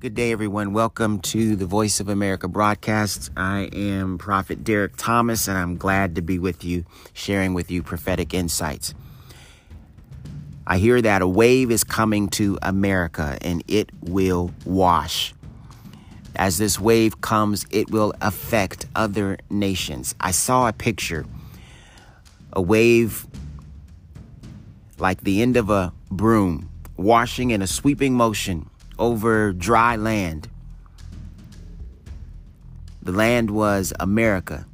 Good day, everyone. Welcome to the Voice of America broadcast. I am Prophet Derick Thomas, and I'm glad to be with you, sharing with you prophetic insights. I hear that a wave is coming to America and it will wash. As this wave comes, it will affect other nations. I saw a picture, a wave like the end of a broom, washing in a sweeping motion over dry land. The land was America.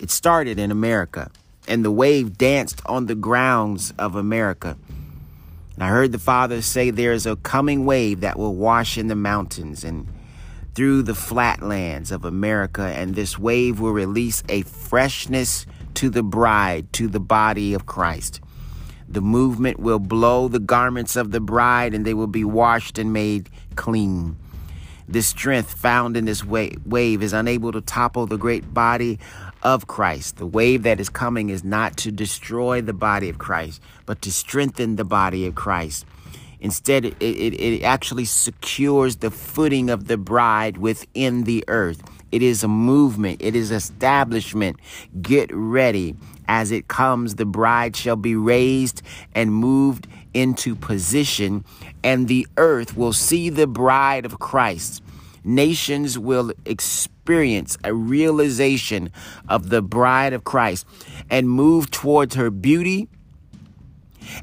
It started in America, and the wave danced on the grounds of America. And I heard the Father say there is a coming wave that will wash in the mountains and through the flatlands of America, and this wave will release a freshness to the bride, to the body of Christ. The movement will blow the garments of the bride, and they will be washed and made clean. This strength found in this wave is unable to topple the great body of Christ. The wave that is coming is not to destroy the body of Christ, but to strengthen the body of Christ. Instead, it, it, it actually secures the footing of the bride within the earth. It is a movement, it is establishment. Get ready. As it comes, the bride shall be raised and moved into position, and the earth will see the bride of Christ. Nations will experience a realization of the bride of Christ and move towards her beauty,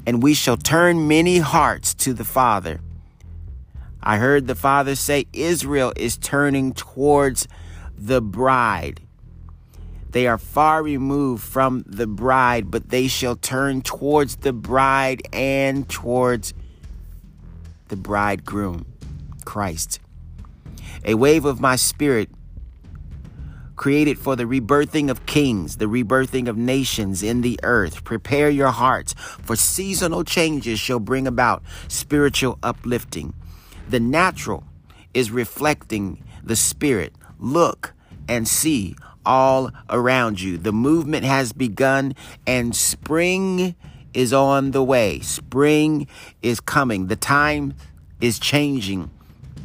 and we shall turn many hearts to the Father. I heard the Father say Israel is turning towards the bride. They are far removed from the bride, but they shall turn towards the bride and towards the bridegroom, Christ. A wave of my spirit created for the rebirthing of kings, the rebirthing of nations in the earth. Prepare your hearts, for seasonal changes shall bring about spiritual uplifting. The natural is reflecting the spirit. Look and see all around you. The movement has begun and spring is on the way. Spring is coming. The time is changing,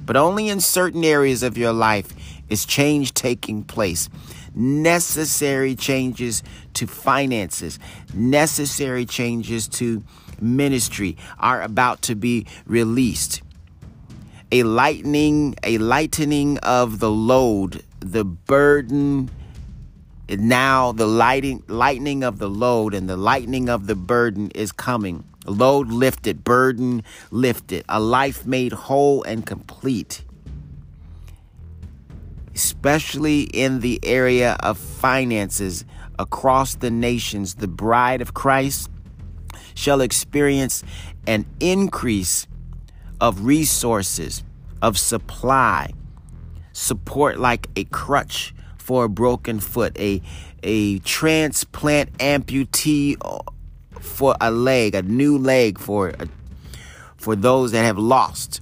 but only in certain areas of your life is change taking place. Necessary changes to finances, necessary changes to ministry are about to be released. A lightening, a lightening of the load, the burden now the lighting, lightning of the load and the lightning of the burden is coming. Load lifted, burden lifted, a life made whole and complete. Especially in the area of finances across the nations, the bride of Christ shall experience an increase of resources, of supply, support like a crutch for a broken foot, a a transplant amputee for a leg, a new leg for a, for those that have lost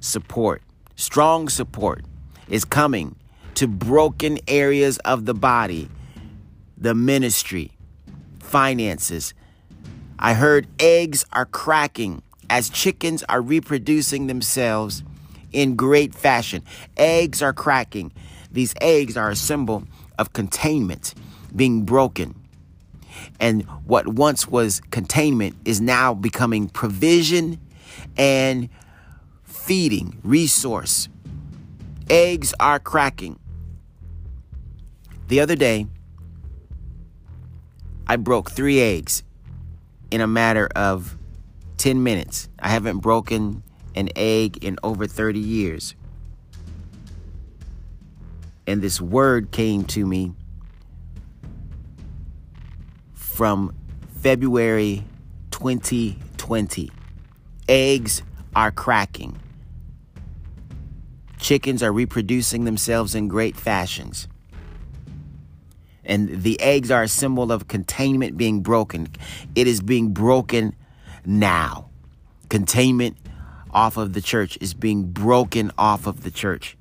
support. Strong support is coming to broken areas of the body, the ministry, finances. I heard eggs are cracking as chickens are reproducing themselves in great fashion. Eggs are cracking these eggs are a symbol of containment being broken. And what once was containment is now becoming provision and feeding, resource. Eggs are cracking. The other day, I broke three eggs in a matter of 10 minutes. I haven't broken an egg in over 30 years. And this word came to me from February 2020. Eggs are cracking. Chickens are reproducing themselves in great fashions. And the eggs are a symbol of containment being broken. It is being broken now. Containment off of the church is being broken off of the church.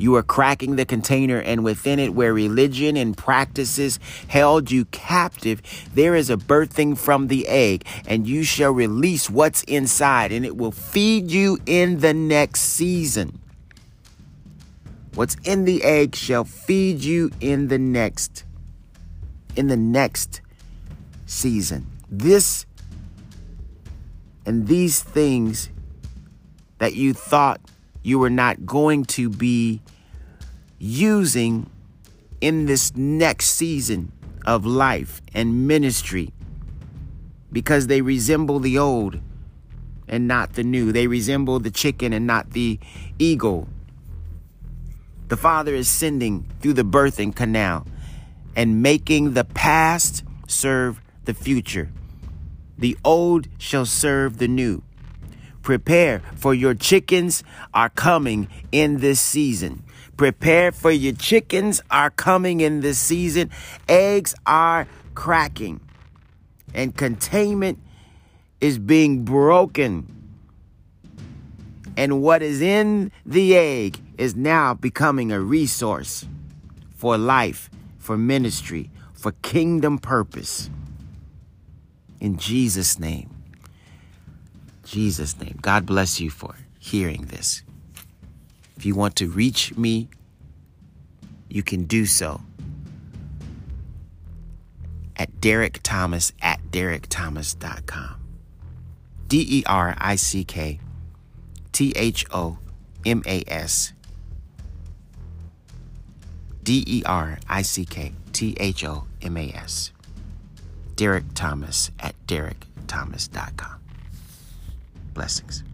You are cracking the container, and within it, where religion and practices held you captive, there is a birthing from the egg, and you shall release what's inside, and it will feed you in the next season. What's in the egg shall feed you in the next in the next season. This and these things that you thought you are not going to be using in this next season of life and ministry because they resemble the old and not the new. They resemble the chicken and not the eagle. The Father is sending through the birthing canal and making the past serve the future. The old shall serve the new. Prepare for your chickens are coming in this season. Prepare for your chickens are coming in this season. Eggs are cracking and containment is being broken. And what is in the egg is now becoming a resource for life, for ministry, for kingdom purpose. In Jesus' name. Jesus' name. God bless you for hearing this. If you want to reach me, you can do so at Derick Thomas at DerickThomas.com. D E R I C K T H O M A S. D E R I C K T H O M A S. Derick Thomas at DerickThomas.com. Blessings.